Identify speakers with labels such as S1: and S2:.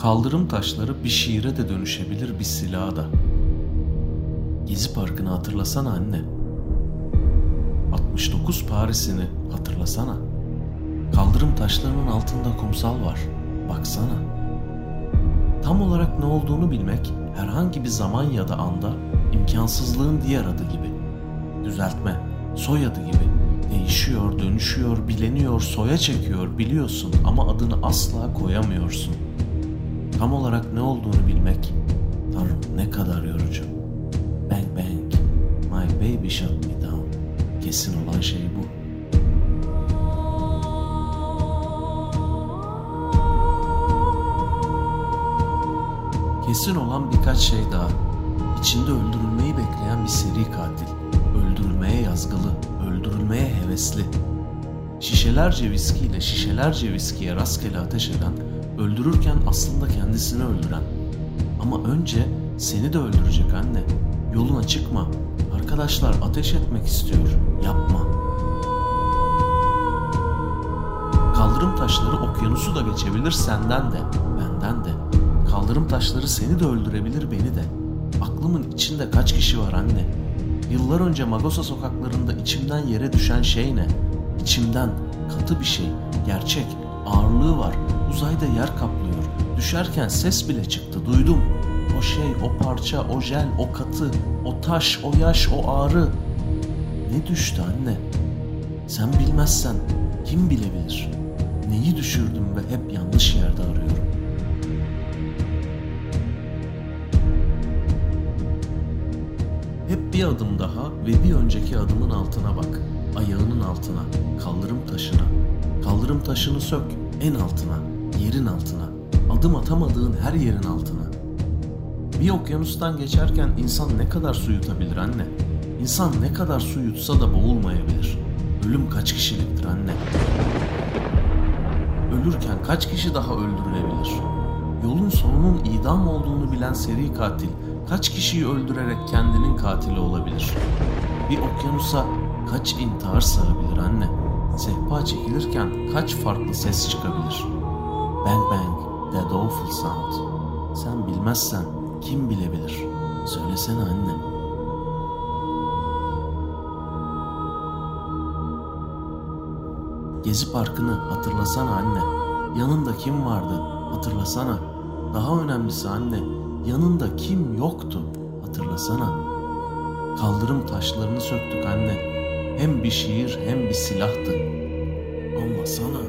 S1: Kaldırım taşları bir şiire de dönüşebilir bir silaha da. Gezi Parkı'nı hatırlasana anne. 69 Paris'ini hatırlasana. Kaldırım taşlarının altında kumsal var. Baksana. Tam olarak ne olduğunu bilmek herhangi bir zaman ya da anda imkansızlığın diğer adı gibi. Düzeltme, soyadı gibi. Değişiyor, dönüşüyor, bileniyor, soya çekiyor biliyorsun ama adını asla koyamıyorsun. Tam olarak ne olduğunu bilmek, Tanrım ne kadar yorucu. Bang bang, my baby shut me down. Kesin olan şey bu. Kesin olan birkaç şey daha. İçinde öldürülmeyi bekleyen bir seri katil. Öldürülmeye yazgılı, öldürülmeye hevesli. Şişelerce viskiyle şişelerce viskiye rastgele ateş eden, öldürürken aslında kendisini öldüren. Ama önce seni de öldürecek anne. Yoluna çıkma. Arkadaşlar ateş etmek istiyor. Yapma. Kaldırım taşları okyanusu da geçebilir senden de, benden de. Kaldırım taşları seni de öldürebilir beni de. Aklımın içinde kaç kişi var anne? Yıllar önce Magosa sokaklarında içimden yere düşen şey ne? İçimden katı bir şey, gerçek, ağırlığı var. Uzayda yer kaplıyor. Düşerken ses bile çıktı, duydum. O şey, o parça, o jel, o katı, o taş, o yaş, o ağrı. Ne düştü anne? Sen bilmezsen kim bilebilir? Neyi düşürdüm ve hep yanlış yerde arıyorum. Hep bir adım daha ve bir önceki adımın altına bak. Ayağının altına, kaldırım taşına. Kaldırım taşını sök, en altına, yerin altına. Adım atamadığın her yerin altına. Bir okyanustan geçerken insan ne kadar su yutabilir anne? İnsan ne kadar su yutsa da boğulmayabilir. Ölüm kaç kişiliktir anne? Ölürken kaç kişi daha öldürülebilir? Yolun sonunun idam olduğunu bilen seri katil kaç kişiyi öldürerek kendinin katili olabilir? Bir okyanusa kaç intihar sığabilir anne? Sehpa çekilirken kaç farklı ses çıkabilir? Bang bang, that awful sound. Sen bilmezsen kim bilebilir? Söylesene anne. Gezi Parkı'nı hatırlasana anne. Yanında kim vardı? Hatırlasana. Daha önemlisi anne, yanında kim yoktu? Hatırlasana. Kaldırım taşlarını söktük anne. Hem bir şiir hem bir silahtı. Ama sana